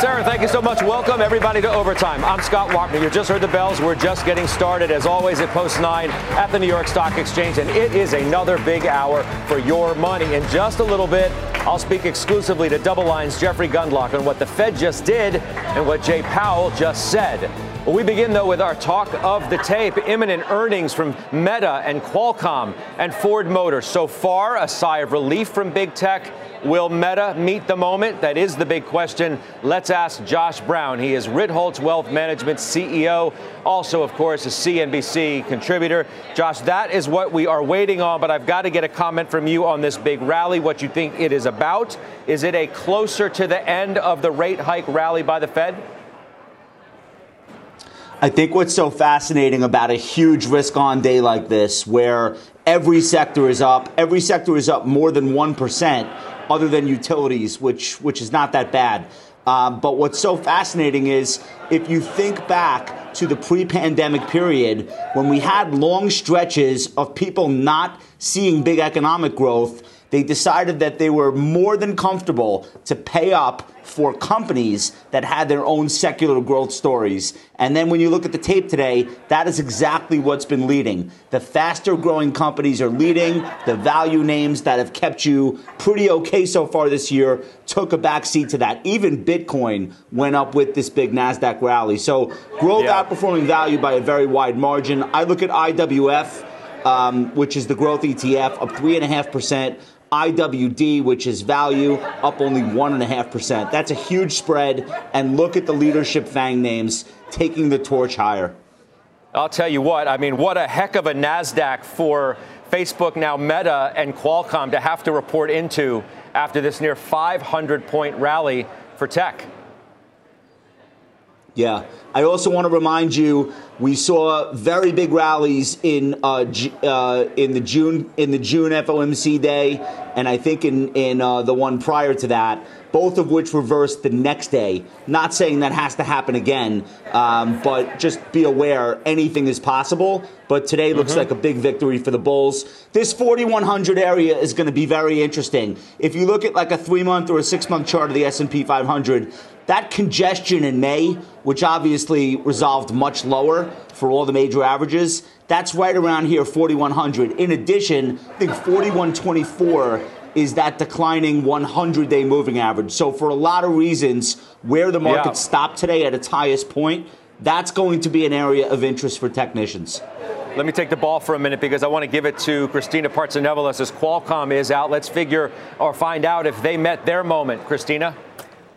Sarah, thank you so much. Welcome, everybody, to Overtime. I'm Scott Wapner. You just heard the bells. We're just getting started, as always, at Post 9 at the New York Stock Exchange. And it is another big hour for your money. In just a little bit, I'll speak exclusively to DoubleLine's Jeffrey Gundlach on what the Fed just did and what Jay Powell just said. Well, we begin, though, with our talk of the tape imminent earnings from Meta and Qualcomm and Ford Motor. So far, a sigh of relief from big tech. Will Meta meet the moment? That is the big question. Let's ask Josh Brown. He is Ritholtz Wealth Management CEO, also, of course, a CNBC contributor. Josh, that is what we are waiting on, but I've got to get a comment from you on this big rally, what you think it is about. Is it a closer to the end of the rate hike rally by the Fed? I think what's so fascinating about a huge risk on day like this, where every sector is up, every sector is up more than 1%, other than utilities, which which is not that bad. Um, but what's so fascinating is if you think back to the pre-pandemic period when we had long stretches of people not seeing big economic growth, they decided that they were more than comfortable to pay up for companies that had their own secular growth stories. And then when you look at the tape today, that is exactly what's been leading. The faster growing companies are leading. The value names that have kept you pretty okay so far this year took a backseat to that. Even Bitcoin went up with this big NASDAQ rally. So growth yeah. outperforming value by a very wide margin. I look at IWF. Um, which is the growth ETF, up 3.5%. IWD, which is value, up only 1.5%. That's a huge spread. And look at the leadership FANG names taking the torch higher. I'll tell you what, I mean, what a heck of a NASDAQ for Facebook, now Meta, and Qualcomm to have to report into after this near 500 point rally for tech. Yeah. I also want to remind you we saw very big rallies in uh, uh, in the June in the June FOMC day, and I think in in uh, the one prior to that, both of which reversed the next day. Not saying that has to happen again, um, but just be aware anything is possible. But today looks mm-hmm. like a big victory for the Bulls. This 4100 area is going to be very interesting. If you look at like a three month or a six month chart of the S&P 500, that congestion in May, which obviously resolved much lower for all the major averages, that's right around here, 4,100. In addition, I think 4,124 is that declining 100 day moving average. So, for a lot of reasons, where the market yeah. stopped today at its highest point, that's going to be an area of interest for technicians. Let me take the ball for a minute because I want to give it to Christina Partsinevelos as Qualcomm is out. Let's figure or find out if they met their moment. Christina?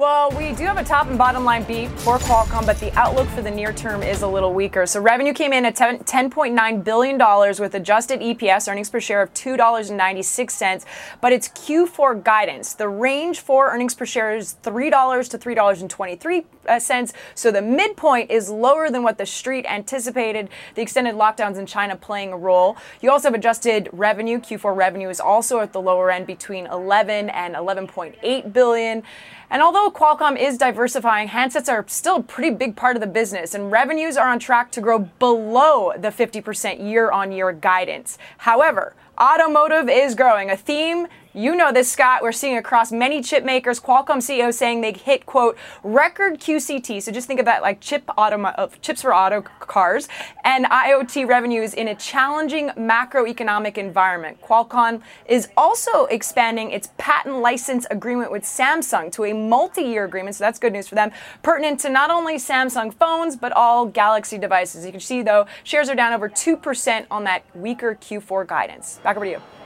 Well, we do have a top and bottom line beat for Qualcomm, but the outlook for the near term is a little weaker. So revenue came in at $10.9 billion with adjusted EPS, earnings per share of $2.96, but it's Q4 guidance. The range for earnings per share is $3 to $3.23. Uh, sense so the midpoint is lower than what the street anticipated, the extended lockdowns in China playing a role. You also have adjusted revenue. Q4 revenue is also at the lower end between 11 and 11.8 billion. And although Qualcomm is diversifying, handsets are still a pretty big part of the business, and revenues are on track to grow below the 50% year on year guidance. However, automotive is growing, a theme you know this, Scott. We're seeing across many chip makers. Qualcomm CEO saying they hit quote record QCT. So just think that like chip auto uh, chips for auto cars and IoT revenues in a challenging macroeconomic environment. Qualcomm is also expanding its patent license agreement with Samsung to a multi-year agreement. So that's good news for them, pertinent to not only Samsung phones but all Galaxy devices. You can see though shares are down over two percent on that weaker Q4 guidance. Back over to you.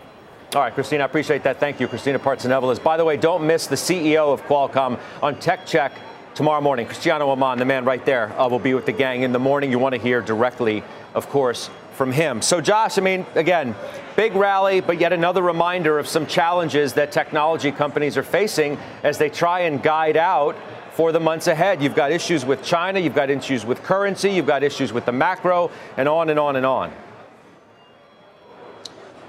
All right, Christina, I appreciate that. Thank you, Christina Partsinevelos. By the way, don't miss the CEO of Qualcomm on Tech Check tomorrow morning. Cristiano Amon, the man right there, uh, will be with the gang in the morning. You want to hear directly, of course, from him. So, Josh, I mean, again, big rally, but yet another reminder of some challenges that technology companies are facing as they try and guide out for the months ahead. You've got issues with China, you've got issues with currency, you've got issues with the macro, and on and on and on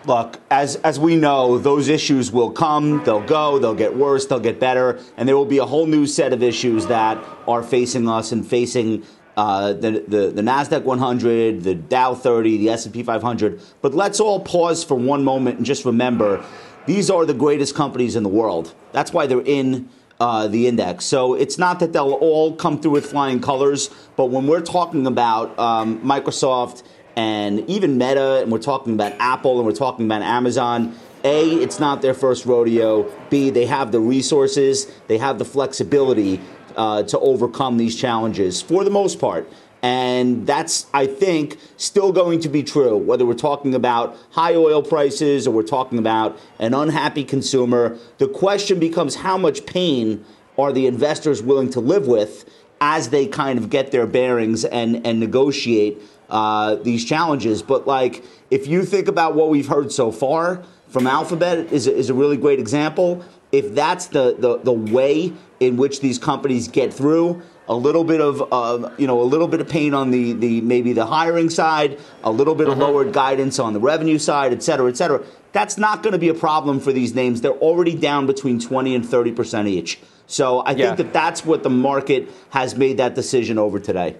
look, as as we know, those issues will come, they'll go, they'll get worse, they'll get better, and there will be a whole new set of issues that are facing us and facing uh, the, the, the Nasdaq 100, the Dow 30, the S&P 500. But let's all pause for one moment and just remember, these are the greatest companies in the world. That's why they're in uh, the index. So it's not that they'll all come through with flying colors, but when we're talking about um, Microsoft and even Meta, and we're talking about Apple, and we're talking about Amazon. A, it's not their first rodeo. B, they have the resources, they have the flexibility uh, to overcome these challenges for the most part. And that's, I think, still going to be true, whether we're talking about high oil prices or we're talking about an unhappy consumer. The question becomes how much pain are the investors willing to live with as they kind of get their bearings and, and negotiate uh, these challenges. But, like, if you think about what we've heard so far from Alphabet, is a, is a really great example. If that's the, the, the way in which these companies get through, a little bit of uh, you know a little bit of pain on the the maybe the hiring side, a little bit of mm-hmm. lowered guidance on the revenue side, et cetera, et cetera. That's not going to be a problem for these names. They're already down between 20 and 30 percent each. So I yeah. think that that's what the market has made that decision over today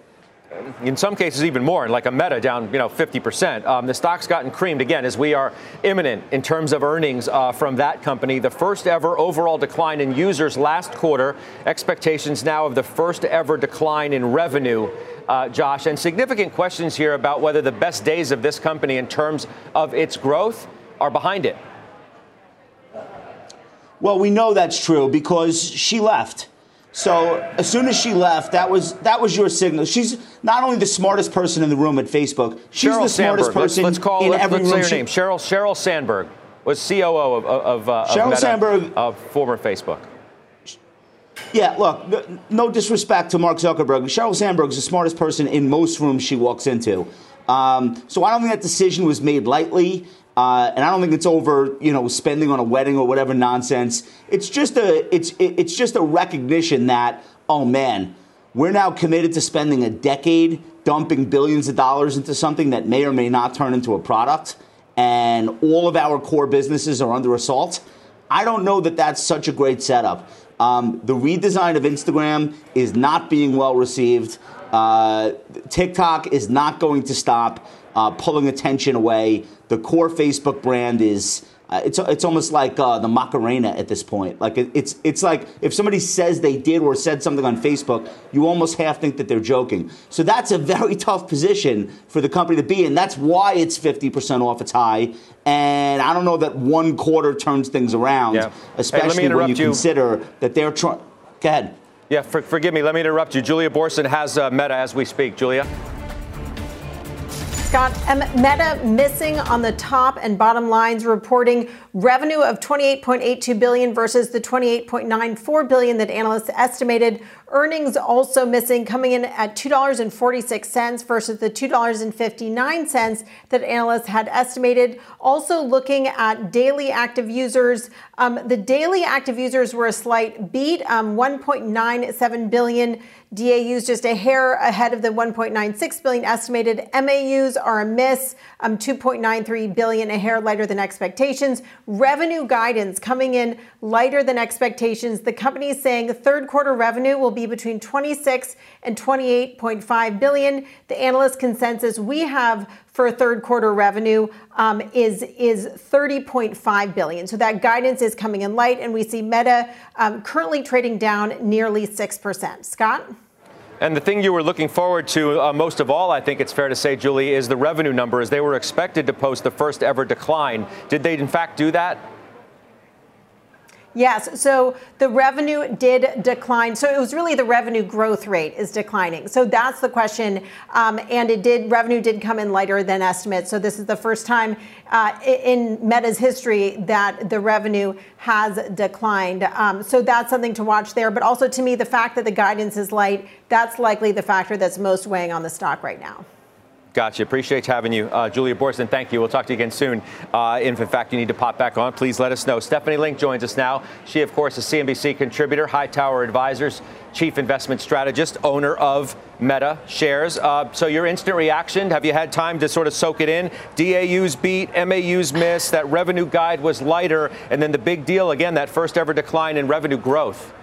in some cases even more, like a Meta down, you know, 50%. Um, the stock's gotten creamed again as we are imminent in terms of earnings uh, from that company. The first ever overall decline in users last quarter. Expectations now of the first ever decline in revenue. Uh, Josh, and significant questions here about whether the best days of this company in terms of its growth are behind it. Well, we know that's true because she left. So as soon as she left, that was that was your signal. She's not only the smartest person in the room at Facebook, she's Sheryl the smartest Sandberg. person let's, let's call, in let's, every let's room. Say her name. Cheryl Sheryl Sandberg was COO of, of, uh, Sheryl of Meta, Sandberg of former Facebook. Yeah, look, no disrespect to Mark Zuckerberg. Sheryl Sandberg is the smartest person in most rooms she walks into. Um, so I don't think that decision was made lightly. Uh, and I don't think it's over, you know, spending on a wedding or whatever nonsense. It's just a, it's, it's just a recognition that oh man, we're now committed to spending a decade dumping billions of dollars into something that may or may not turn into a product, and all of our core businesses are under assault. I don't know that that's such a great setup. Um, the redesign of Instagram is not being well received. Uh, TikTok is not going to stop uh, pulling attention away. The core Facebook brand is uh, it's it's almost like uh, the Macarena at this point. Like it, it's it's like if somebody says they did or said something on Facebook, you almost half think that they're joking. So that's a very tough position for the company to be in. That's why it's fifty percent off its high. And I don't know that one quarter turns things around, yeah. especially hey, when you, you, consider that they're trying. Go ahead. Yeah, for, forgive me. Let me interrupt you. Julia Boorstin has uh, Meta as we speak. Julia. Scott, Meta missing on the top and bottom lines, reporting revenue of 28.82 billion versus the 28.94 billion that analysts estimated. Earnings also missing, coming in at $2.46 versus the $2.59 that analysts had estimated. Also looking at daily active users, um, the daily active users were a slight beat, um, 1.97 billion. DAUs just a hair ahead of the 1.96 billion estimated. MAUs are a miss, um, 2.93 billion, a hair lighter than expectations. Revenue guidance coming in lighter than expectations. The company is saying third quarter revenue will be between 26 and 28.5 billion. The analyst consensus we have for third quarter revenue um, is is 30.5 billion. So that guidance is coming in light, and we see Meta um, currently trading down nearly six percent. Scott. And the thing you were looking forward to uh, most of all, I think it's fair to say, Julie, is the revenue numbers. They were expected to post the first ever decline. Did they, in fact, do that? Yes. So the revenue did decline. So it was really the revenue growth rate is declining. So that's the question. Um, and it did revenue did come in lighter than estimates. So this is the first time uh, in Meta's history that the revenue has declined. Um, so that's something to watch there. But also to me, the fact that the guidance is light, that's likely the factor that's most weighing on the stock right now. Gotcha. Appreciate having you. Uh, Julia Boorstin, thank you. We'll talk to you again soon. Uh, if, in fact, you need to pop back on, please let us know. Stephanie Link joins us now. She, of course, is CNBC contributor, Hightower Advisors, chief investment strategist, owner of Meta shares. Uh, so, your instant reaction, have you had time to sort of soak it in? DAU's beat, MAU's miss, that revenue guide was lighter, and then the big deal, again, that first ever decline in revenue growth.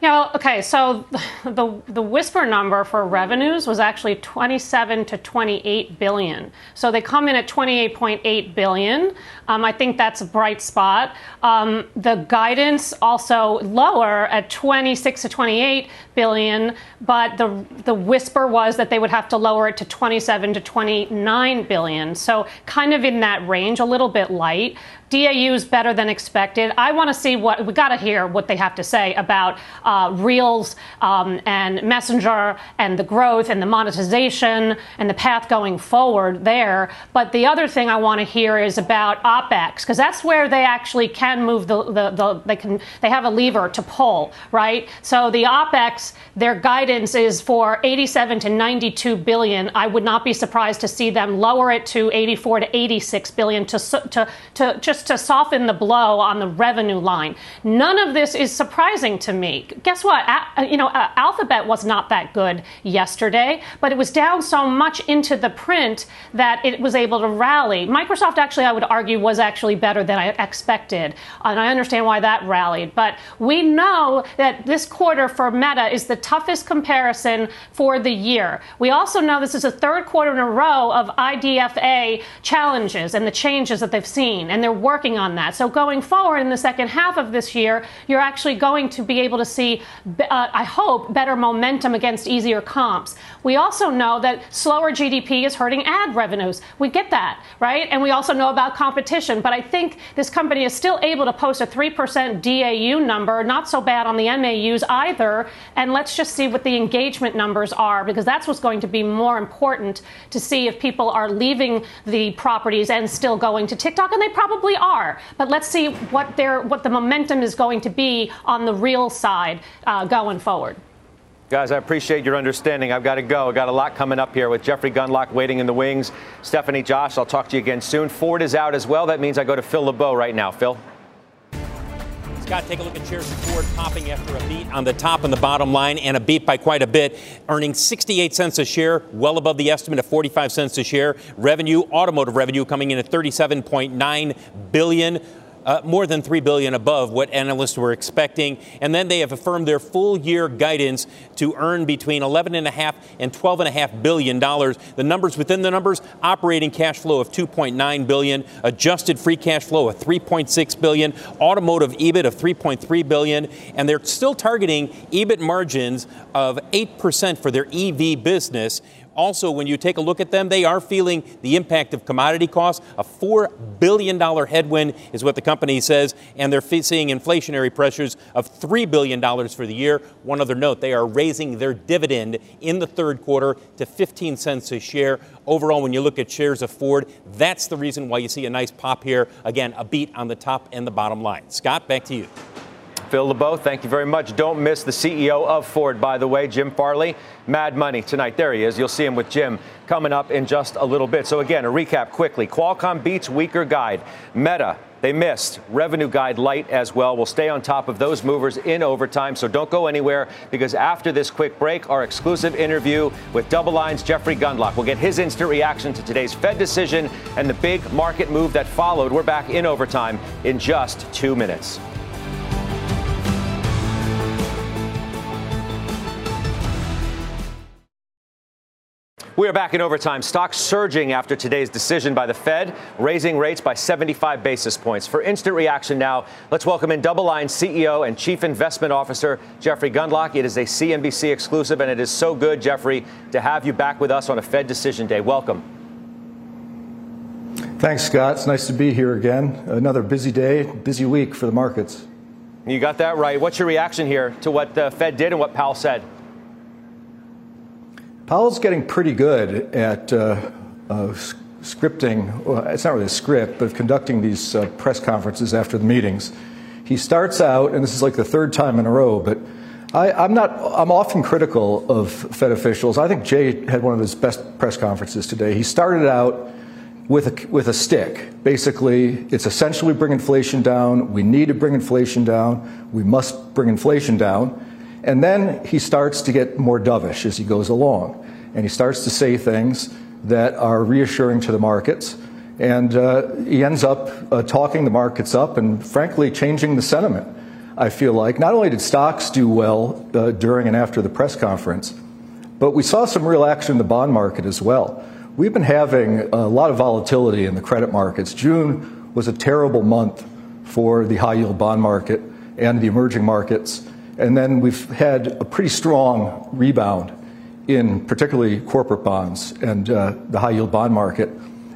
Yeah, okay, so the the whisper number for revenues was actually 27 to 28 billion. So they come in at 28.8 billion. Um, I think that's a bright spot. Um, the guidance also lower at 26 to 28 billion, but the the whisper was that they would have to lower it to 27 to 29 billion. So kind of in that range, a little bit light. DAU is better than expected. I want to see what we got to hear what they have to say about uh, Reels um, and Messenger and the growth and the monetization and the path going forward there. But the other thing I want to hear is about OPEX because that's where they actually can move the, the, the they can they have a lever to pull right. So the OPEX their guidance is for 87 to 92 billion. I would not be surprised to see them lower it to 84 to 86 billion to to to just to soften the blow on the revenue line. None of this is surprising to me. Guess what? Uh, you know, uh, Alphabet was not that good yesterday, but it was down so much into the print that it was able to rally. Microsoft actually, I would argue, was actually better than I expected, and I understand why that rallied. But we know that this quarter for Meta is the toughest comparison for the year. We also know this is a third quarter in a row of IDFA challenges and the changes that they've seen, and they're working on that. So going forward in the second half of this year, you're actually going to be able to see, uh, I hope, better momentum against easier comps. We also know that slower GDP is hurting ad revenues. We get that, right? And we also know about competition. But I think this company is still able to post a 3% DAU number, not so bad on the MAUs either. And let's just see what the engagement numbers are, because that's what's going to be more important to see if people are leaving the properties and still going to TikTok. And they probably are. But let's see what their what the momentum is going to be on the real side uh, going forward. Guys, I appreciate your understanding. I've got to go. I've got a lot coming up here with Jeffrey Gundlach waiting in the wings. Stephanie, Josh, I'll talk to you again soon. Ford is out as well. That means I go to Phil LeBeau right now. Phil? Scott, take a look at shares of Ford popping after a beat on the top and the bottom line, and a beat by quite a bit, earning 68 cents a share, well above the estimate of 45 cents a share. Revenue, automotive revenue, coming in at 37.9 billion uh, more than 3 billion above what analysts were expecting. And then they have affirmed their full year guidance to earn between $11.5 and $12.5 billion. The numbers within the numbers, operating cash flow of 2.9 billion, adjusted free cash flow of 3.6 billion, automotive EBIT of 3.3 billion, and they're still targeting EBIT margins of 8% for their EV business also, when you take a look at them, they are feeling the impact of commodity costs. A $4 billion headwind is what the company says, and they're seeing inflationary pressures of $3 billion for the year. One other note they are raising their dividend in the third quarter to 15 cents a share. Overall, when you look at shares of Ford, that's the reason why you see a nice pop here. Again, a beat on the top and the bottom line. Scott, back to you. Phil LeBeau, thank you very much. Don't miss the CEO of Ford, by the way, Jim Farley. Mad Money tonight. There he is. You'll see him with Jim coming up in just a little bit. So, again, a recap quickly Qualcomm beats weaker guide. Meta, they missed. Revenue guide light as well. We'll stay on top of those movers in overtime, so don't go anywhere because after this quick break, our exclusive interview with DoubleLine's Jeffrey Gundlach. We'll get his instant reaction to today's Fed decision and the big market move that followed. We're back in overtime in just two minutes. We are back in overtime. Stocks surging after today's decision by the Fed, raising rates by 75 basis points. For instant reaction now, let's welcome in DoubleLine CEO and Chief Investment Officer Jeffrey Gundlach. It is a CNBC exclusive, and it is so good, Jeffrey, to have you back with us on a Fed decision day. Welcome. Thanks, Scott. It's nice to be here again. Another busy day, busy week for the markets. You got that right. What's your reaction here to what the Fed did and what Powell said? Powell's getting pretty good at uh, uh, scripting. Well, it's not really a script, but conducting these uh, press conferences after the meetings. He starts out, and this is like the third time in a row, but I, am not. I'm often critical of Fed officials. I think Jay had one of his best press conferences today. He started out with a, with a stick. Basically, it's essentially bring inflation down. We need to bring inflation down. We must bring inflation down. And then he starts to get more dovish as he goes along. And he starts to say things that are reassuring to the markets. And uh, he ends up uh, talking the markets up and, frankly, changing the sentiment. I feel like. Not only did stocks do well uh, during and after the press conference, but we saw some real action in the bond market as well. We've been having a lot of volatility in the credit markets. June was a terrible month for the high yield bond market and the emerging markets. And then we've had a pretty strong rebound in particularly corporate bonds and uh, the high yield bond market.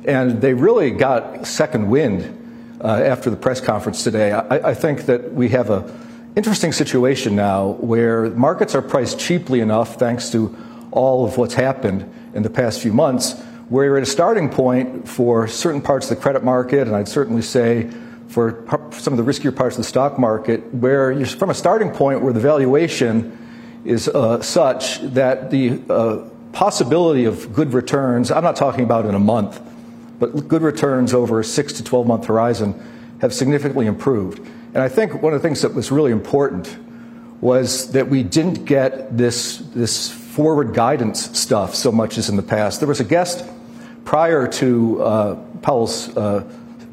And they really got second wind uh, after the press conference today. I, I think that we have a interesting situation now where markets are priced cheaply enough thanks to all of what's happened in the past few months where you're at a starting point for certain parts of the credit market and I'd certainly say for some of the riskier parts of the stock market where you're from a starting point where the valuation is uh, such that the uh, possibility of good returns, I'm not talking about in a month, but good returns over a six to 12 month horizon have significantly improved. And I think one of the things that was really important was that we didn't get this, this forward guidance stuff so much as in the past. There was a guest prior to uh, Powell's,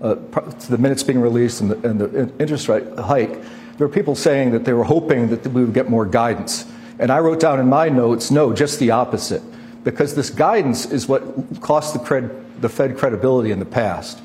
uh, to the minutes being released and the, and the interest rate hike. There were people saying that they were hoping that we would get more guidance. And I wrote down in my notes, no, just the opposite. Because this guidance is what cost the, cred, the Fed credibility in the past.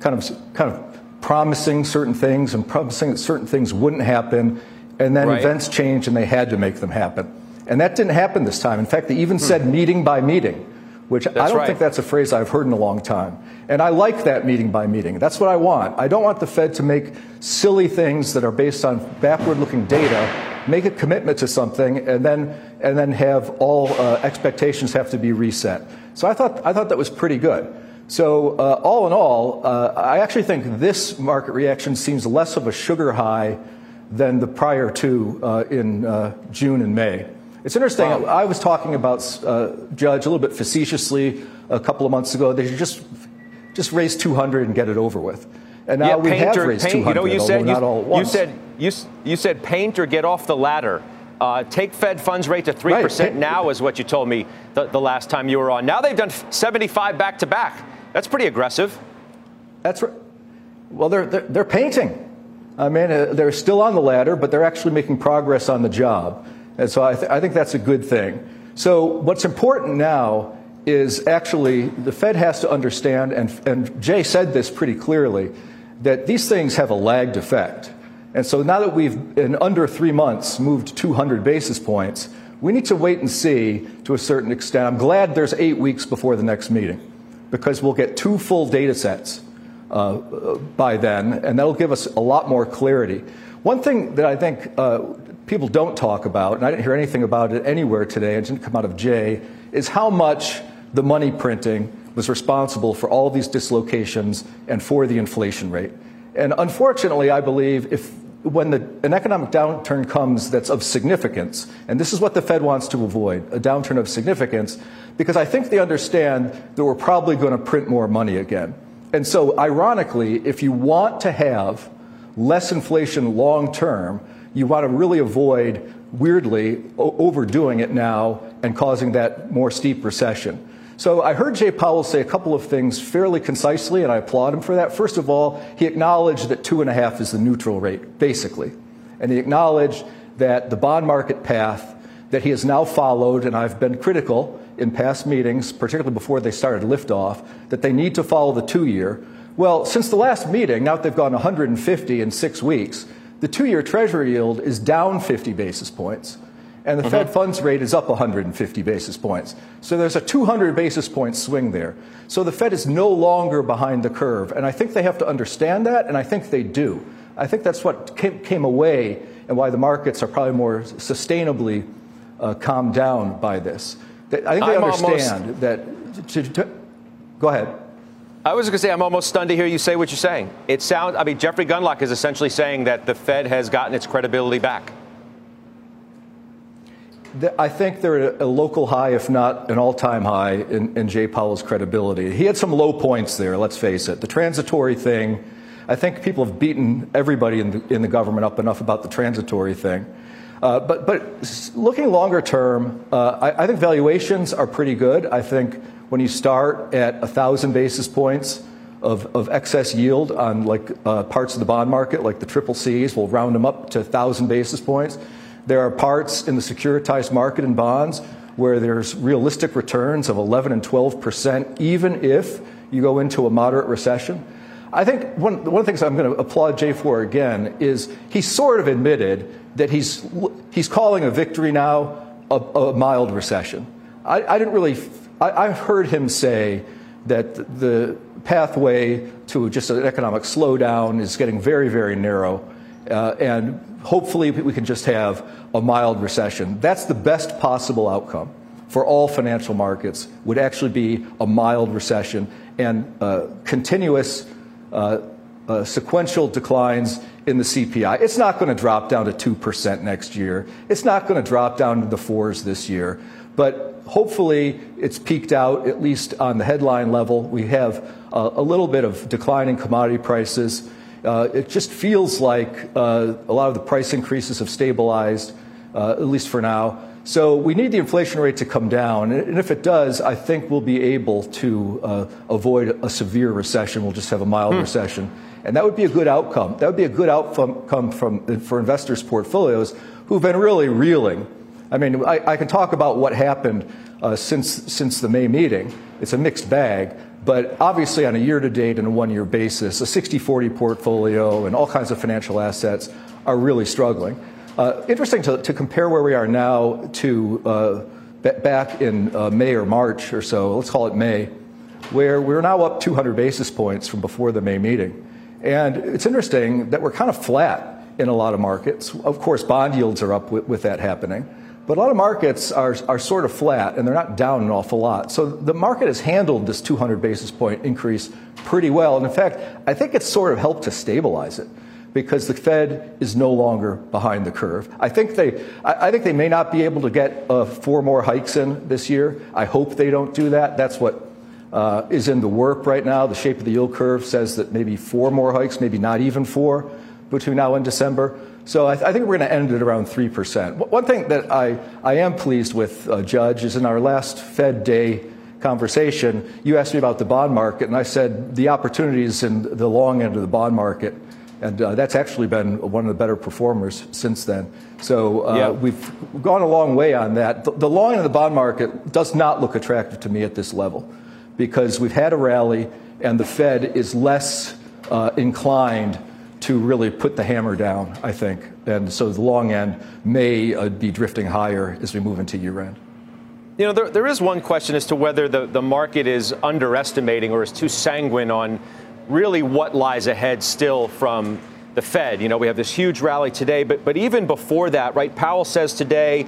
Kind of, kind of promising certain things and promising that certain things wouldn't happen, and then right. events changed and they had to make them happen. And that didn't happen this time. In fact, they even hmm. said meeting by meeting, which that's I don't right. think that's a phrase I've heard in a long time. And I like that meeting by meeting. That's what I want. I don't want the Fed to make silly things that are based on backward looking data make a commitment to something, and then and then have all uh, expectations have to be reset. So I thought I thought that was pretty good. So uh, all in all, uh, I actually think this market reaction seems less of a sugar high than the prior two uh, in uh, June and May. It's interesting. Wow. I was talking about uh, Judge a little bit facetiously a couple of months ago. They should just just raise 200 and get it over with. And now yeah, we have raised paint, 200, you know, you said, you, you, said you, you said paint or get off the ladder. Uh, take Fed funds rate to 3% right. now, is what you told me the, the, last time you were on. Now they've done 75 back to back. That's pretty aggressive. That's right. Well, they're, they're, they're painting. I mean, uh, they're still on the ladder, but they're actually making progress on the job. And so I, th- I think that's a good thing. So what's important now is actually the Fed has to understand, and, and Jay said this pretty clearly, that these things have a lagged effect. And so now that we've, in under three months, moved 200 basis points, we need to wait and see to a certain extent. I'm glad there's eight weeks before the next meeting because we'll get two full data sets uh, by then, and that'll give us a lot more clarity. One thing that I think uh, people don't talk about, and I didn't hear anything about it anywhere today, it didn't come out of Jay, is how much the money printing was responsible for all these dislocations and for the inflation rate. And unfortunately, I believe if when the, an economic downturn comes that's of significance, and this is what the Fed wants to avoid, a downturn of significance, because I think they understand that we're probably going to print more money again. And so, ironically, if you want to have less inflation long term, you want to really avoid, weirdly, overdoing it now and causing that more steep recession. So I heard Jay Powell say a couple of things fairly concisely, and I applaud him for that. First of all, he acknowledged that two and a half is the neutral rate, basically. And he acknowledged that the bond market path that he has now followed, and I've been critical in past meetings, particularly before they started liftoff, that they need to follow the two year. Well, since the last meeting, now that they've gone 150 in six weeks, the two year Treasury yield is down 50 basis points and the mm-hmm. Fed funds rate is up 150 basis points. So there's a 200 basis point swing there. So the Fed is no longer behind the curve. And I think they have to understand that, and I think they do. I think that's what came away and why the markets are probably more sustainably uh, calmed down by this. I think they I'm understand almost, that. To, to, go ahead. I was going to say, I'm almost stunned to hear you say what you're saying. It sounds, I mean, Jeffrey Gundlach is essentially saying that the Fed has gotten its credibility back. I think they're at a local high, if not an all time high, in, in, Jay Powell's credibility. He had some low points there, let's face it. The transitory thing, I think people have beaten everybody in the, in the government up enough about the transitory thing. Uh, but, but looking longer term, uh, I, I, think valuations are pretty good. I think when you start at 1,000 basis points of, of excess yield on like uh, parts of the bond market, like the triple Cs. We'll round them up to 1,000 basis points. There are parts in the securitized market and bonds where there's realistic returns of 11 and 12 percent, even if you go into a moderate recession. I think one, one of the things I'm going to applaud Jay for again is he sort of admitted that he's, he's calling a victory now a, a mild recession. I, I didn't really, I, I've heard him say that the pathway to just an economic slowdown is getting very, very narrow. Uh, and hopefully we can just have a mild recession. That's the best possible outcome for all financial markets would actually be a mild recession and uh, continuous uh, uh, sequential declines in the CPI. It's not going to drop down to 2% next year. It's not going to drop down to the fours this year. But hopefully, it's peaked out, at least on the headline level. We have uh, a little bit of declining commodity prices. Uh, it just feels like uh, a lot of the price increases have stabilized, uh, at least for now. So we need the inflation rate to come down. And if it does, I think we'll be able to uh, avoid a severe recession. We'll just have a mild hmm. recession. And that would be a good outcome. That would be a good outcome from, for investors' portfolios who've been really reeling. I mean, I, I can talk about what happened uh, since, since the May meeting. It's a mixed bag. But obviously, on a year to date and a one year basis, a 60 40 portfolio and all kinds of financial assets are really struggling. Uh, interesting to, to, compare where we are now to uh, b- back in uh, May or March or so, let's call it May, where we're now up 200 basis points from before the May meeting. And it's interesting that we're kind of flat in a lot of markets. Of course, bond yields are up with, with that happening. But a lot of markets are, are sort of flat and they're not down an awful lot. So the market has handled this 200 basis point increase pretty well. And in fact, I think it's sort of helped to stabilize it because the Fed is no longer behind the curve. I think they, I, think they may not be able to get uh, four more hikes in this year. I hope they don't do that. That's what uh, is in the work right now. The shape of the yield curve says that maybe four more hikes, maybe not even four, between now and December. So I, I think we're going to end at around 3%. One thing that I, I am pleased with, uh, Judge, is in our last Fed day conversation, you asked me about the bond market, and I said the opportunities in the long end of the bond market and uh, that's actually been one of the better performers since then. So uh, yeah. we've gone a long way on that. The, the, long end of the bond market does not look attractive to me at this level because we've had a rally and the Fed is less uh, inclined to really put the hammer down, I think. And so the long end may uh, be drifting higher as we move into year end. You know, there, there is one question as to whether the, the market is underestimating or is too sanguine on really what lies ahead still from the Fed. You know, we have this huge rally today, but, but even before that, right, Powell says today,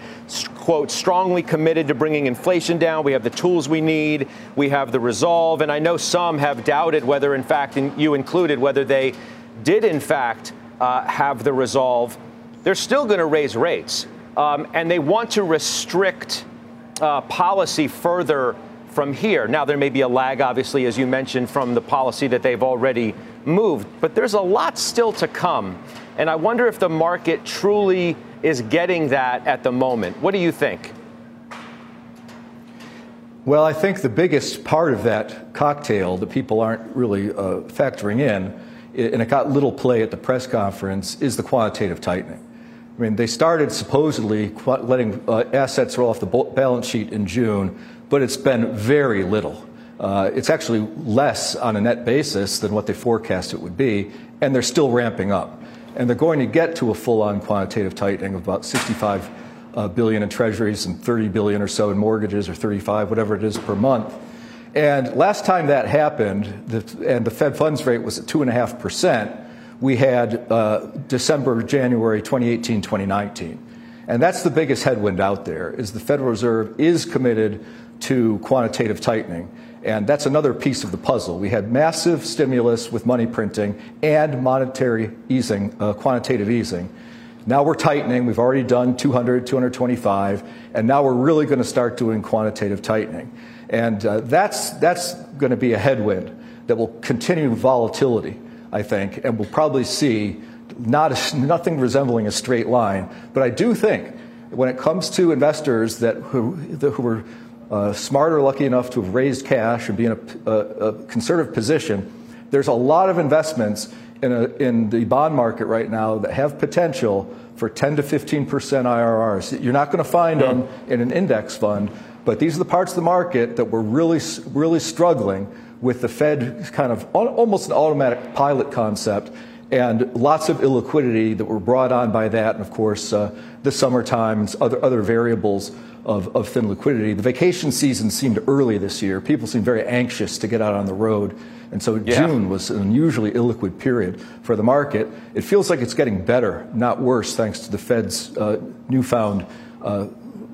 quote, strongly committed to bringing inflation down. We have the tools we need. We have the resolve. And I know some have doubted whether, in fact, and you included, whether they did, in fact, uh, have the resolve. They're still going to raise rates. Um, and they want to restrict uh, policy further from here. Now, there may be a lag, obviously, as you mentioned, from the policy that they've already moved, but there's a lot still to come. And I wonder if the market truly is getting that at the moment. What do you think? Well, I think the biggest part of that cocktail that people aren't really uh, factoring in, and it got little play at the press conference, is the quantitative tightening. I mean, they started supposedly letting uh, assets roll off the balance sheet in June but it's been very little. Uh, it's actually less on a net basis than what they forecast it would be, and they're still ramping up. And they're going to get to a full-on quantitative tightening of about 65 uh, billion in treasuries and 30 billion or so in mortgages, or 35, whatever it is per month. And last time that happened, and the Fed funds rate was at two and a half percent. We had uh, December, January 2018, 2019. And that's the biggest headwind out there is the Federal Reserve is committed to quantitative tightening. And that's another piece of the puzzle. We had massive stimulus with money printing and monetary easing, uh, quantitative easing. Now we're tightening. We've already done 200, 225, and now we're really going to start doing quantitative tightening. And uh, that's, that's going to be a headwind that will continue volatility, I think, and we'll probably see not a, nothing resembling a straight line. But I do think when it comes to investors that who, who are uh, smart or lucky enough to have raised cash and be in a, a, a conservative position, There's a lot of investments in, a, in the bond market right now that have potential for 10 to 15 percent IRRs. You're not going to find them in an index fund, but these are the parts of the market that we're really, really struggling with the Fed kind of almost an automatic pilot concept and lots of illiquidity that were brought on by that, and of course, uh, the summer times, other, other variables of, of thin liquidity. The vacation season seemed early this year. People seemed very anxious to get out on the road. And so yeah. June was an unusually illiquid period for the market. It feels like it's getting better, not worse, thanks to the Fed's uh, newfound, uh,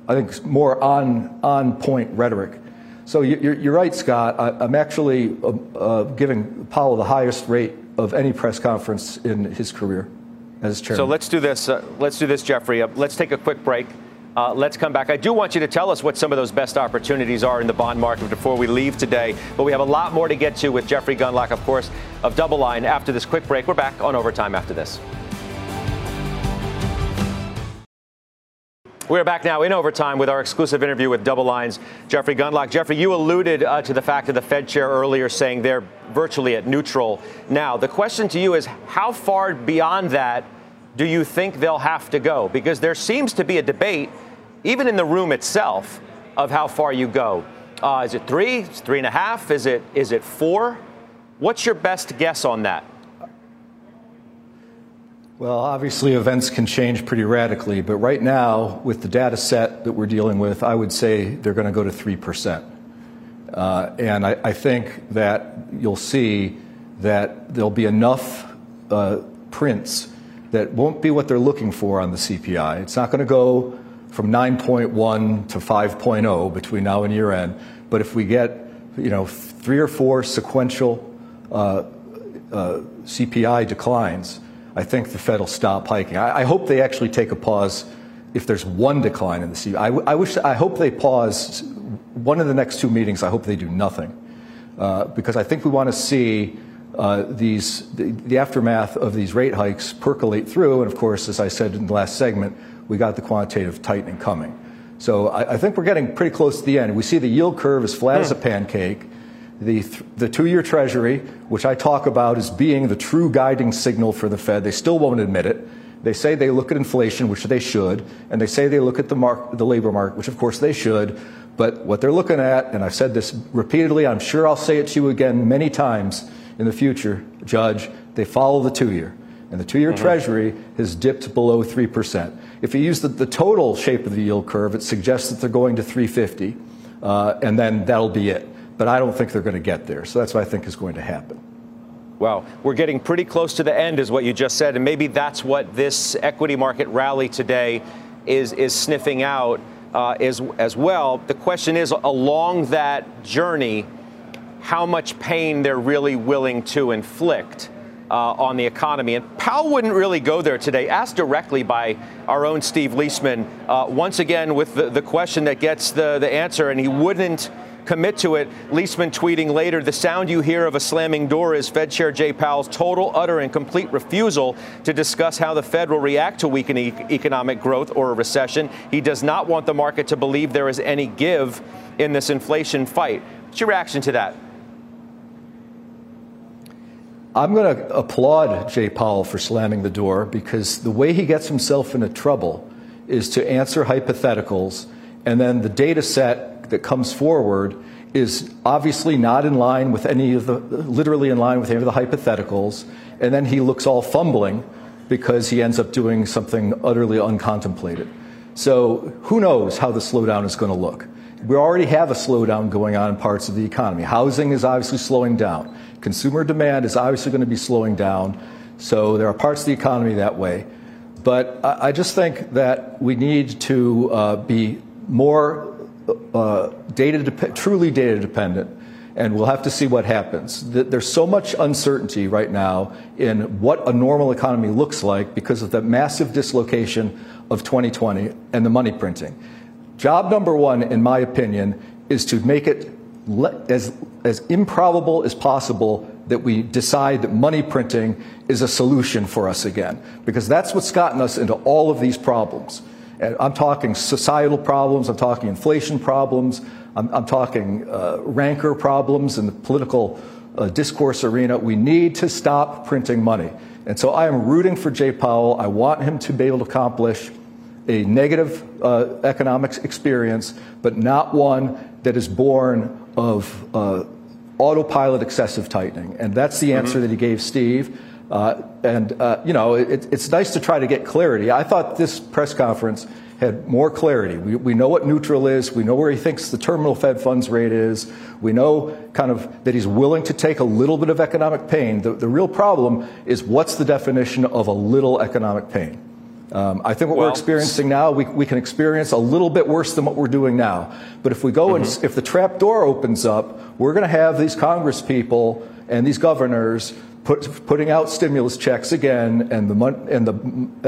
I think, more on, on point rhetoric. So you're, you're right, Scott. I, am actually uh, uh, giving Powell the highest rate of any press conference in his career as chairman. So let's do this. Uh, let's do this, Jeffrey. Uh, let's take a quick break. Uh, let's come back. I do want you to tell us what some of those best opportunities are in the bond market before we leave today. But we have a lot more to get to with Jeffrey Gundlach, of course, of DoubleLine after this quick break. We're back on overtime after this. We're back now in overtime with our exclusive interview with DoubleLine's Jeffrey Gundlach. Jeffrey, you alluded uh, to the fact of the Fed chair earlier saying they're virtually at neutral now. The question to you is how far beyond that do you think they'll have to go? Because there seems to be a debate, even in the room itself, of how far you go. Uh, is it three? Is it three and a half? Is it is it four? What's your best guess on that? Well, obviously, events can change pretty radically, but right now, with the data set that we're dealing with, I would say they're going to go to 3%. Uh, and I, I, think that you'll see that there'll be enough uh, prints that won't be what they're looking for on the CPI. It's not going to go from 9.1 to 5.0 between now and year end, but if we get you know, three or four sequential uh, uh CPI declines, I think the Fed will stop hiking. I, I, hope they actually take a pause if there's one decline in the C. I, I wish, I hope they pause one of the next two meetings. I hope they do nothing uh, because I think we want to see uh, these the, the, aftermath of these rate hikes percolate through. And of course, as I said in the last segment, we got the quantitative tightening coming. So I, I think we're getting pretty close to the end. We see the yield curve as flat as a hmm. pancake. The, the two year Treasury, which I talk about as being the true guiding signal for the Fed, they still won't admit it. They say they look at inflation, which they should, and they say they look at the, mark, the labor market, which of course they should. But what they're looking at, and I've said this repeatedly, I'm sure I'll say it to you again many times in the future, Judge, they follow the two year. And the two year mm-hmm. Treasury has dipped below 3%. If you use the, the, total shape of the yield curve, it suggests that they're going to 350, uh, and then that'll be it but I don't think they're going to get there. So that's what I think is going to happen. Well, we're getting pretty close to the end, is what you just said, and maybe that's what this equity market rally today is is sniffing out uh, as as well. The question is, along that journey, how much pain they're really willing to inflict. Uh, on the economy. And Powell wouldn't really go there today, asked directly by our own Steve Liesman, uh, once again with the, the question that gets the, the answer, and he wouldn't commit to it. Liesman tweeting later, the sound you hear of a slamming door is Fed Chair Jay Powell's total, utter, and complete refusal to discuss how the Fed will react to weakening economic growth or a recession. He does not want the market to believe there is any give in this inflation fight. What's your reaction to that? I'm going to applaud Jay Powell for slamming the door because the way he gets himself into trouble is to answer hypotheticals and then the data set that comes forward is obviously not in line with any of the, literally in line with any of the hypotheticals. And then he looks all fumbling because he ends up doing something utterly uncontemplated. So who knows how the slowdown is going to look? We already have a slowdown going on in parts of the economy. Housing is obviously slowing down. Consumer demand is obviously going to be slowing down. So there are parts of the economy that way. But I, just think that we need to uh, be more uh, data de- truly data dependent, and we'll have to see what happens. There's so much uncertainty right now in what a normal economy looks like because of the massive dislocation of 2020 and the money printing. Job number one, in my opinion, is to make it le- as, as improbable as possible that we decide that money printing is a solution for us again, because that's what's gotten us into all of these problems. I'm talking societal problems, I'm talking inflation problems, I'm, I'm talking uh, rancor problems in the political uh, discourse arena. We need to stop printing money. And so I am rooting for Jay Powell. I want him to be able to accomplish a negative uh, economic experience, but not one that is born of uh, autopilot excessive tightening. And that's the answer mm-hmm. that he gave Steve. Uh, and, uh, you know, it, it's nice to try to get clarity. I thought this press conference had more clarity. We, we know what neutral is. We know where he thinks the terminal Fed funds rate is. We know kind of that he's willing to take a little bit of economic pain. The, the real problem is what's the definition of a little economic pain? Um, I think what well, we're experiencing now, we, we can experience a little bit worse than what we're doing now. But if we go mm-hmm. and if the trap door opens up, we're going to have these Congress people and these governors put, putting out stimulus checks again, and the, and the,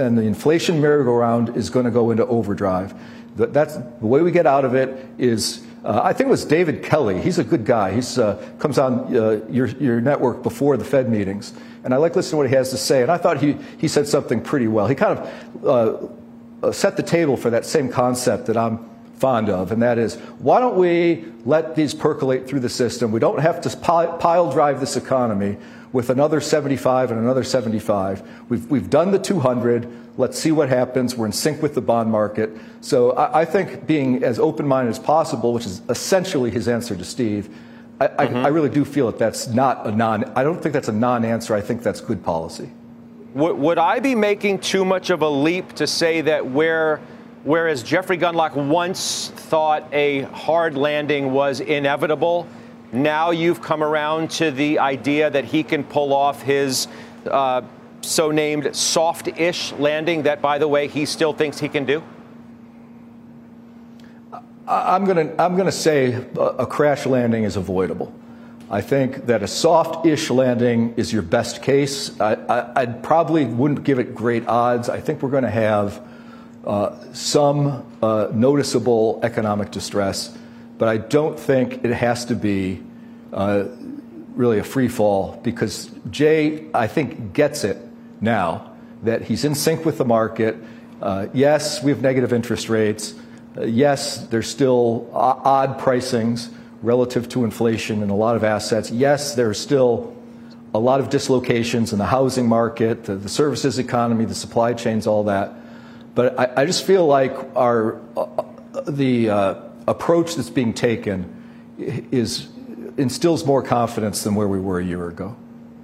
and the inflation merry-go-round is going to go into overdrive. That's, the way we get out of it is uh, I think it was David Kelly. He's a good guy. He uh, comes on uh, your, your network before the Fed meetings. And I like listening to what he has to say. And I thought he, he said something pretty well. He kind of uh, uh, set the table for that same concept that I'm fond of, and that is why don't we let these percolate through the system? We don't have to pile drive this economy with another 75 and another 75. We've, we've done the 200. Let's see what happens. We're in sync with the bond market. So I, I think being as open minded as possible, which is essentially his answer to Steve, I, mm-hmm. I, I, really do feel that that's not a non, I don't think that's a non answer. I think that's good policy. Would, would I be making too much of a leap to say that where, whereas Jeffrey Gundlach once thought a hard landing was inevitable, now you've come around to the idea that he can pull off his uh, so named soft ish landing that, by the way, he still thinks he can do? I'm going to I'm to say a crash landing is avoidable. I think that a soft ish landing is your best case. I, I, I, probably wouldn't give it great odds. I think we're going to have uh, some uh, noticeable economic distress but I don't think it has to be uh, really a free fall because Jay, I think, gets it now that he's in sync with the market. Uh, yes, we have negative interest rates. Uh, yes, there's still odd pricings relative to inflation in a lot of assets. Yes, there's still a lot of dislocations in the housing market, the, the services economy, the supply chains, all that. But I, I just feel like our uh, the uh, approach that's being taken is instills more confidence than where we were a year ago.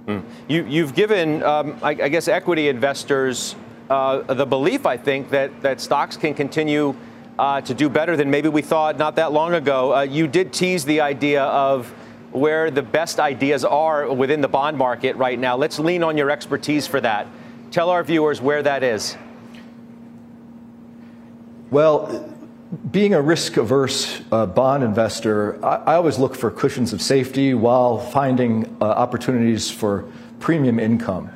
Mm. You, have given, um, I, I, guess, equity investors uh, the belief, I think, that, that stocks can continue uh, to do better than maybe we thought not that long ago. Uh, you did tease the idea of where the best ideas are within the bond market right now. Let's lean on your expertise for that. Tell our viewers where that is. Well, being a risk averse uh, bond investor, I, I, always look for cushions of safety while finding uh, opportunities for premium income.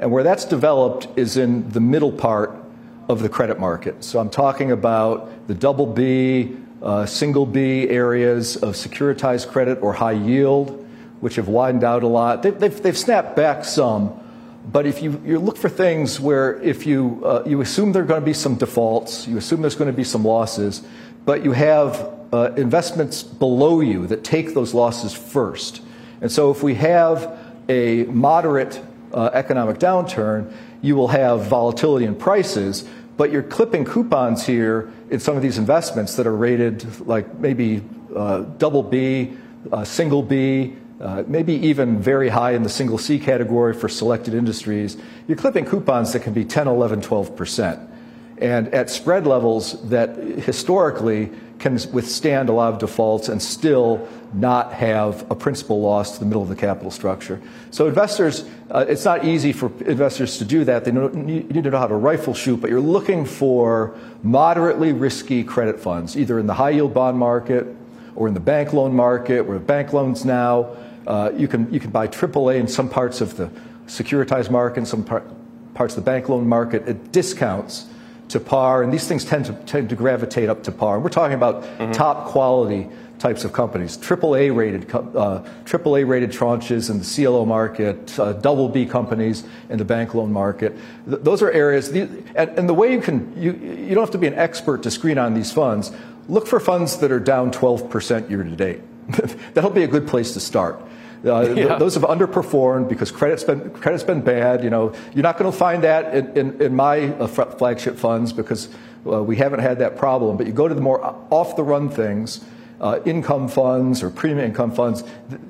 And where that's developed is in the middle part of the credit market. So I'm talking about the double B, uh, single B areas of securitized credit or high yield, which have widened out a lot. They've, they've, they've snapped back some but if you, you look for things where if you, uh, you assume there are going to be some defaults, you assume there's going to be some losses, but you have uh, investments below you that take those losses first. And so if we have a moderate uh, economic downturn, you will have volatility in prices, but you're clipping coupons here in some of these investments that are rated like maybe uh, double B, uh, single B, uh, maybe even very high in the single C category for selected industries, you're clipping coupons that can be 10, 11, 12%. And at spread levels that historically can withstand a lot of defaults and still not have a principal loss to the middle of the capital structure. So investors, uh, it's not easy for investors to do that. They need to know how to rifle shoot, but you're looking for moderately risky credit funds, either in the high yield bond market or in the bank loan market, where bank loans now uh, you, can, you can buy AAA in some parts of the securitized market, in some par- parts of the bank loan market at discounts to par, and these things tend to, tend to gravitate up to par. And we're talking about mm-hmm. top quality types of companies, AAA rated, uh, AAA rated tranches in the CLO market, uh, double B companies in the bank loan market. Th- those are areas, the, and, and, the way you can, you, you don't have to be an expert to screen on these funds. Look for funds that are down 12% year to date. That'll be a good place to start. Uh, yeah. th- those have underperformed because credit's been credit's been bad. You know, you're not going to find that in, in, in my uh, flagship funds because uh, we haven't had that problem. But you go to the more off the run things, uh, income funds or premium income funds,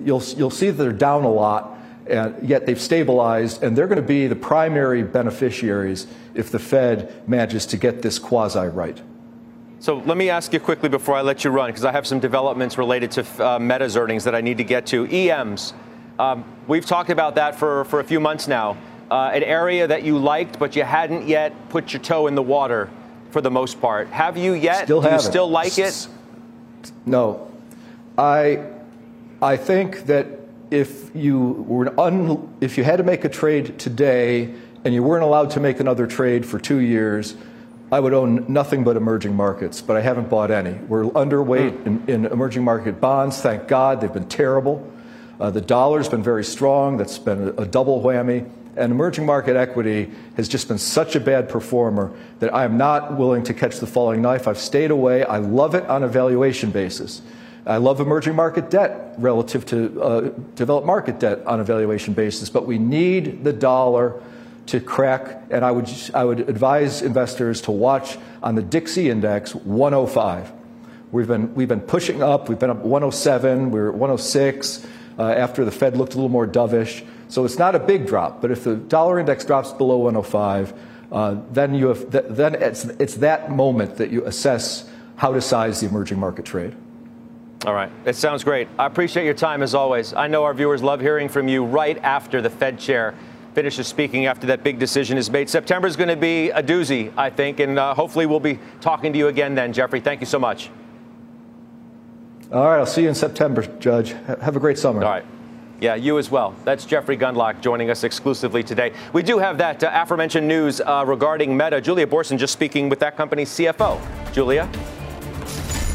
you'll you'll see that they're down a lot. And yet they've stabilized, and they're going to be the primary beneficiaries if the Fed manages to get this quasi right. So let me ask you quickly before I let you run, because I have some developments related to uh, Meta's earnings that I need to get to. EMs, um, we've talked about that for, for a few months now. Uh, an area that you liked, but you hadn't yet put your toe in the water for the most part. Have you yet? Still Do you still like it? No. I, I think that if you were un, if you had to make a trade today and you weren't allowed to make another trade for two years, I would own nothing but emerging markets, but I haven't bought any. We're underweight mm. in, in, emerging market bonds. Thank God, they've been terrible. Uh, the dollar's been very strong. That's been a, a double whammy. And emerging market equity has just been such a bad performer that I am not willing to catch the falling knife. I've stayed away. I love it on a valuation basis. I love emerging market debt relative to uh, developed market debt on a valuation basis, but we need the dollar to crack, and I would, I would advise investors to watch on the DXY Index 105. We've been, we've been pushing up, we've been up 107, we are at 106 uh, after the Fed looked a little more dovish. So it's not a big drop, but if the dollar index drops below 105, uh, then, you have, th- then it's, it's that moment that you assess how to size the emerging market trade. All right. It sounds great. I appreciate your time as always. I know our viewers love hearing from you right after the Fed chair finishes speaking after that big decision is made. September is going to be a doozy, I think, and uh, hopefully we'll be talking to you again then, Jeffrey. Thank you so much. All right, I'll see you in September, Judge. Have a great summer. All right. Yeah, you as well. That's Jeffrey Gundlach joining us exclusively today. We do have that uh, aforementioned news uh, regarding Meta. Julia Boorstin just speaking with that company's CFO. Julia?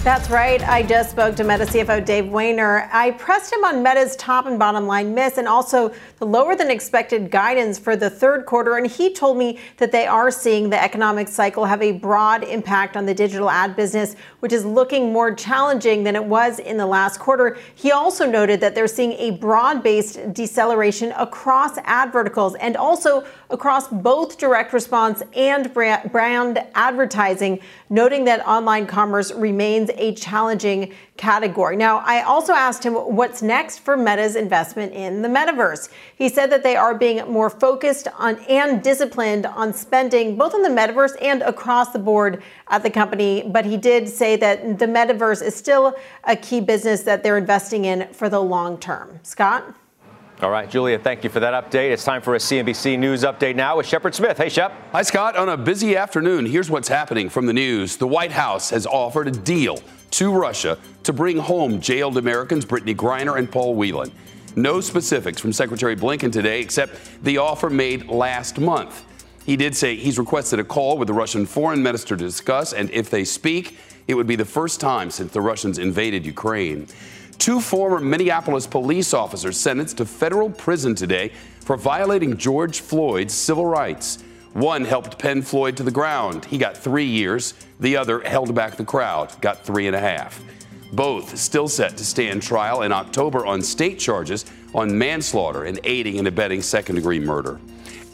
That's right. I just spoke to Meta CFO Dave Wehner. I pressed him on Meta's top and bottom line miss and also the lower than expected guidance for the third quarter. And he told me that they are seeing the economic cycle have a broad impact on the digital ad business, which is looking more challenging than it was in the last quarter. He also noted that they're seeing a broad based deceleration across ad verticals and also across both direct response and brand advertising, noting that online commerce remains a challenging category. Now, I also asked him what's next for Meta's investment in the metaverse. He said that they are being more focused on and disciplined on spending both on the metaverse and across the board at the company, but he did say that the metaverse is still a key business that they're investing in for the long term. Scott? All right, Julia, thank you for that update. It's time for a CNBC News update now with Shepard Smith. Hey, Shep. Hi, Scott. On a busy afternoon, here's what's happening from the news. The White House has offered a deal to Russia to bring home jailed Americans Brittney Griner and Paul Whelan. No specifics from Secretary Blinken today, except the offer made last month. He did say he's requested a call with the Russian foreign minister to discuss, and if they speak, it would be the first time since the Russians invaded Ukraine. Two former Minneapolis police officers sentenced to federal prison today for violating George Floyd's civil rights. One helped pin Floyd to the ground. He got three years. The other held back the crowd, got three and a half. Both still set to stand trial in October on state charges on manslaughter and aiding and abetting second degree murder.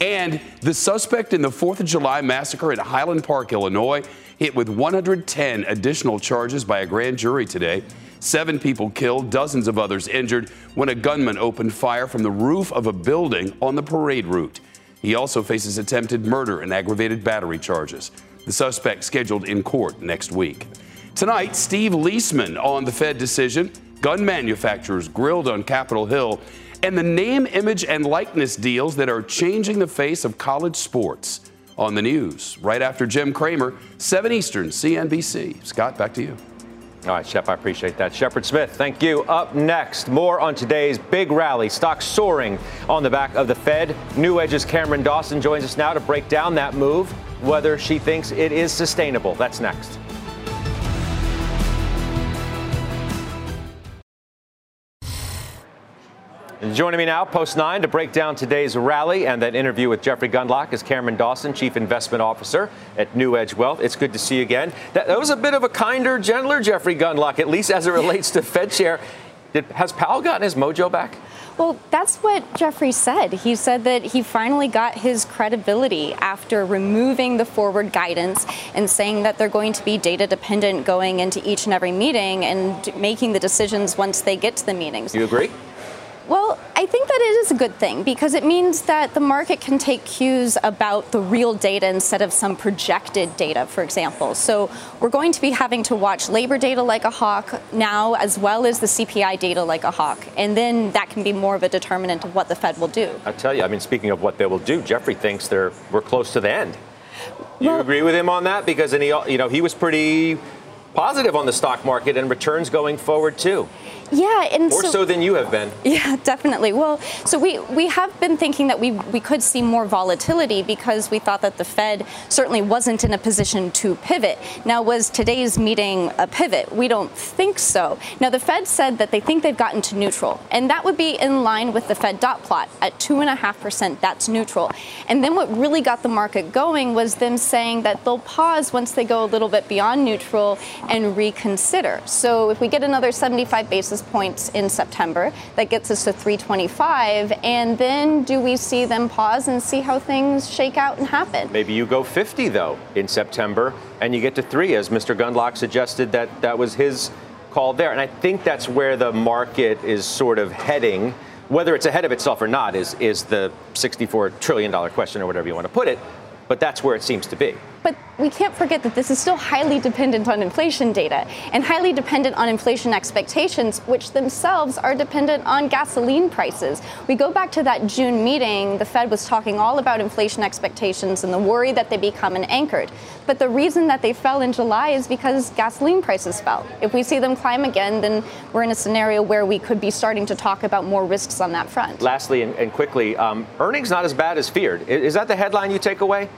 And the suspect in the 4th of July massacre at Highland Park, Illinois, hit with 110 additional charges by a grand jury today. Seven people killed, dozens of others injured when a gunman opened fire from the roof of a building on the parade route. He also faces attempted murder and aggravated battery charges. The suspect scheduled in court next week. Tonight, Steve Liesman on the Fed decision, gun manufacturers grilled on Capitol Hill, and the name, image, and likeness deals that are changing the face of college sports. On the news, right after Jim Cramer, 7 Eastern, CNBC. Scott, back to you. All right, Shep, I appreciate that. Shepard Smith, thank you. Up next, more on today's big rally. Stocks soaring on the back of the Fed. NewEdge's Cameron Dawson joins us now to break down that move, whether she thinks it is sustainable. That's next. Joining me now, Post 9, to break down today's rally and that interview with Jeffrey Gundlach is Cameron Dawson, Chief Investment Officer at NewEdge Wealth. It's good to see you again. That, that was a bit of a kinder, gentler Jeffrey Gundlach, at least as it relates to Fed chair. Did, has Powell gotten his mojo back? Well, that's what Jeffrey said. He said that he finally got his credibility after removing the forward guidance and saying that they're going to be data dependent going into each and every meeting and making the decisions once they get to the meetings. You agree? Well, I think that it is a good thing because it means that the market can take cues about the real data instead of some projected data, for example. So we're going to be having to watch labor data like a hawk now, as well as the CPI data like a hawk. And then that can be more of a determinant of what the Fed will do. I tell you, I mean, speaking of what they will do, Jeffrey thinks they're we're close to the end. You Well- agree with him on that? Because and he, you know, he was pretty positive on the stock market and returns going forward too, Yeah, and more so than you have been. Yeah, definitely. Well, so we, we have been thinking that we, we could see more volatility because we thought that the Fed certainly wasn't in a position to pivot. Now, was today's meeting a pivot? We don't think so. Now, the Fed said that they think they've gotten to neutral, and that would be in line with the Fed dot plot at 2.5%. That's neutral. And then what really got the market going was them saying that they'll pause once they go a little bit beyond neutral and reconsider. So if we get another 75 basis points in September, that gets us to 325. And then do we see them pause and see how things shake out and happen? Maybe you go 50 though in September, and you get to three, as Mr. Gundlach suggested that that was his call there. And I think that's where the market is sort of heading. Whether it's ahead of itself or not is is the 64 trillion dollar question or whatever you want to put it. But that's where it seems to be. But we can't forget that this is still highly dependent on inflation data and highly dependent on inflation expectations, which themselves are dependent on gasoline prices. We go back to that June meeting, the Fed was talking all about inflation expectations and the worry that they become unanchored. But the reason that they fell in July is because gasoline prices fell. If we see them climb again, then we're in a scenario where we could be starting to talk about more risks on that front. Lastly and, quickly, um, earnings not as bad as feared. Is that the headline you take away?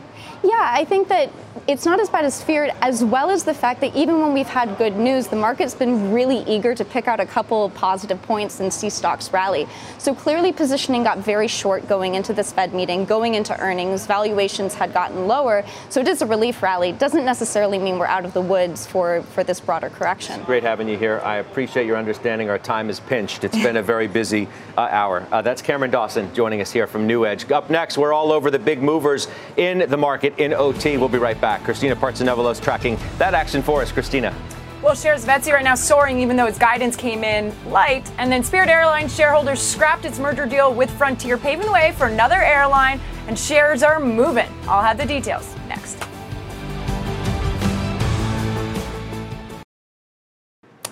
Yeah, I think that it's not as bad as feared, as well as the fact that even when we've had good news, the market's been really eager to pick out a couple of positive points and see stocks rally. So clearly, positioning got very short going into this Fed meeting, going into earnings. Valuations had gotten lower. So it is a relief rally. Doesn't necessarily mean we're out of the woods for, for this broader correction. Great having you here. I appreciate your understanding. Our time is pinched. It's been a very busy uh, hour. Uh, that's Cameron Dawson joining us here from NewEdge. Up next, we're all over the big movers in the market in OT. We'll be right back. Christina Partsinevelos tracking that action for us. Christina. Well, shares of Etsy right now soaring, even though its guidance came in light. And then Spirit Airlines shareholders scrapped its merger deal with Frontier, paving the way for another airline, and shares are moving. I'll have the details next.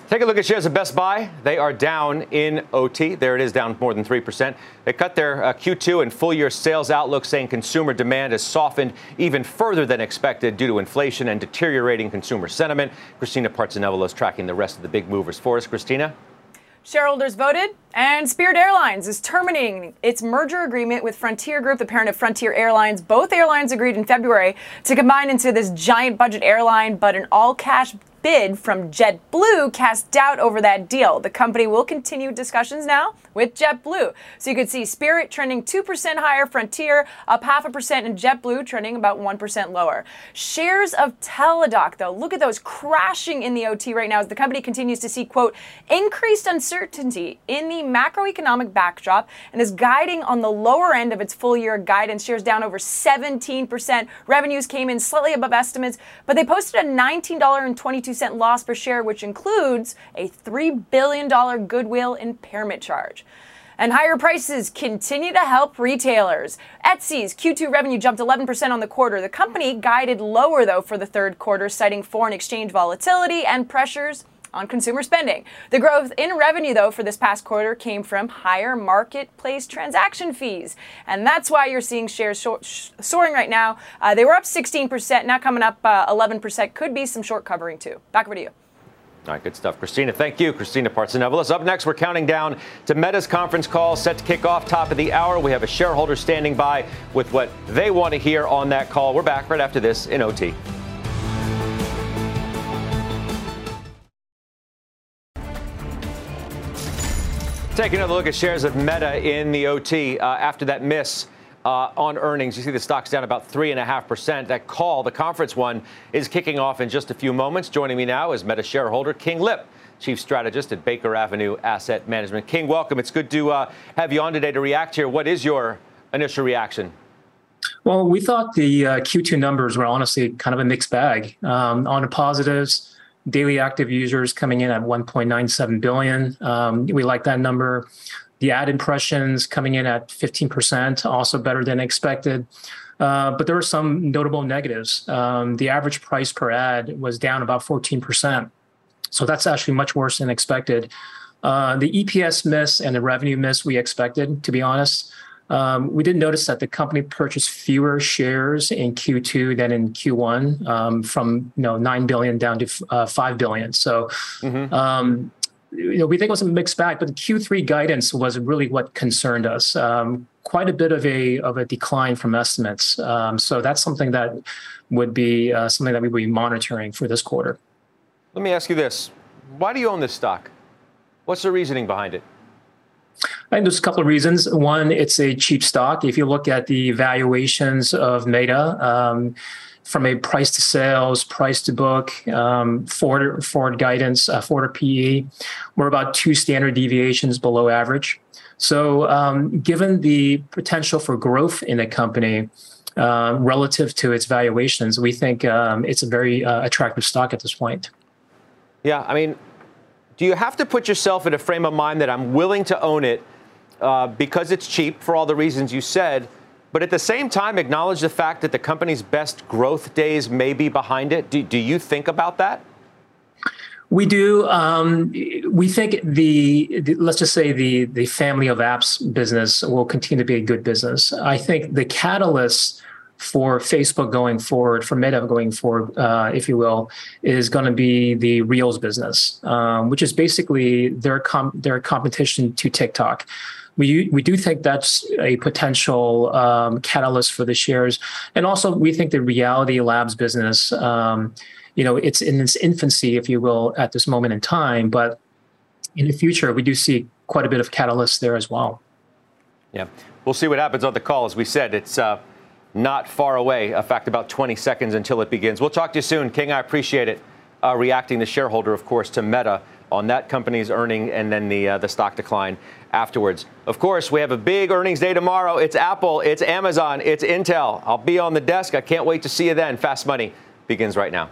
Take a look at shares of Best Buy. They are down in OT. There it is, down more than 3%. They cut their uh, Q2 and full year sales outlook, saying consumer demand has softened even further than expected due to inflation and deteriorating consumer sentiment. Christina Partsinevelos is tracking the rest of the big movers for us. Christina? Shareholders voted, and Spirit Airlines is terminating its merger agreement with Frontier Group, the parent of Frontier Airlines. Both airlines agreed in February to combine into this giant budget airline, but an all cash bid from JetBlue cast doubt over that deal. The company will continue discussions now with JetBlue. So you could see Spirit trending 2% higher, Frontier up half a percent, and JetBlue trending about 1% lower. Shares of Teladoc, though, look at those crashing in the OT right now as the company continues to see, quote, increased uncertainty in the macroeconomic backdrop and is guiding on the lower end of its full year guidance. Shares down over 17%. Revenues came in slightly above estimates, but they posted a $19.22 loss per share, which includes a $3 billion goodwill impairment charge. And higher prices continue to help retailers. Etsy's Q2 revenue jumped 11% on the quarter. The company guided lower, though, for the third quarter, citing foreign exchange volatility and pressures on consumer spending. The growth in revenue, though, for this past quarter came from higher marketplace transaction fees. And that's why you're seeing shares sh- soaring right now. Uh, they were up 16%, now coming up uh, 11%. Could be some short covering, too. Back over to you. All right, good stuff. Christina, thank you. Christina Partsinevelos. Up next, we're counting down to Meta's conference call set to kick off top of the hour. We have a shareholder standing by with what they want to hear on that call. We're back right after this in OT. Taking another look at shares of Meta in the OT uh, after that miss uh, on earnings. You see the stock's down about 3.5%. That call, the conference one, is kicking off in just a few moments. Joining me now is Meta shareholder King Lip. chief strategist at Baker Avenue Asset Management. King, welcome. It's good to uh, have you on today to react here. What is your initial reaction? Well, we thought the uh, Q2 numbers were honestly kind of a mixed bag. Um, on the positives, daily active users coming in at 1.97 billion. Um, we like that number. The ad impressions coming in at 15%, also better than expected. Uh, but there were some notable negatives. Um, the average price per ad was down about 14%. So that's actually much worse than expected. Uh, the EPS miss and the revenue miss we expected, to be honest. Um, we did notice that the company purchased fewer shares in Q2 than in Q1, um, from you know nine billion down to uh, five billion. So, mm-hmm. um, you know, we think it was a mixed bag. But the Q3 guidance was really what concerned us. Um, quite a bit of a of a decline from estimates. Um, so that's something that would be uh, something that we would be monitoring for this quarter. Let me ask you this: Why do you own this stock? What's the reasoning behind it? I think there's a couple of reasons. One, it's a cheap stock. If you look at the valuations of Meta, um, from a price to sales, price to book, um, forward, forward guidance, uh, forward PE, we're about two standard deviations below average. So, um, given the potential for growth in the company uh, relative to its valuations, we think um, it's a very uh, attractive stock at this point. Yeah, I mean, do you have to put yourself in a frame of mind that I'm willing to own it uh, because it's cheap for all the reasons you said, but at the same time acknowledge the fact that the company's best growth days may be behind it? Do, do you think about that? We do. Um, we think the, the, let's just say the the family of apps business will continue to be a good business. I think the catalyst for Facebook going forward, for Meta going forward, uh, if you will, is going to be the Reels business, um, which is basically their com- their competition to TikTok. We, we do think that's a potential um, catalyst for the shares, and also we think the Reality Labs business, um, you know, it's in its infancy, if you will, at this moment in time, but in the future we do see quite a bit of catalyst there as well. Yeah, we'll see what happens on the call. As we said, it's. Uh not far away. In fact, about 20 seconds until it begins. We'll talk to you soon. King, I appreciate it. Uh, reacting the shareholder, of course, to Meta on that company's earning and then the, uh, the stock decline afterwards. Of course, we have a big earnings day tomorrow. It's Apple, it's Amazon, it's Intel. I'll be on the desk. I can't wait to see you then. Fast Money begins right now.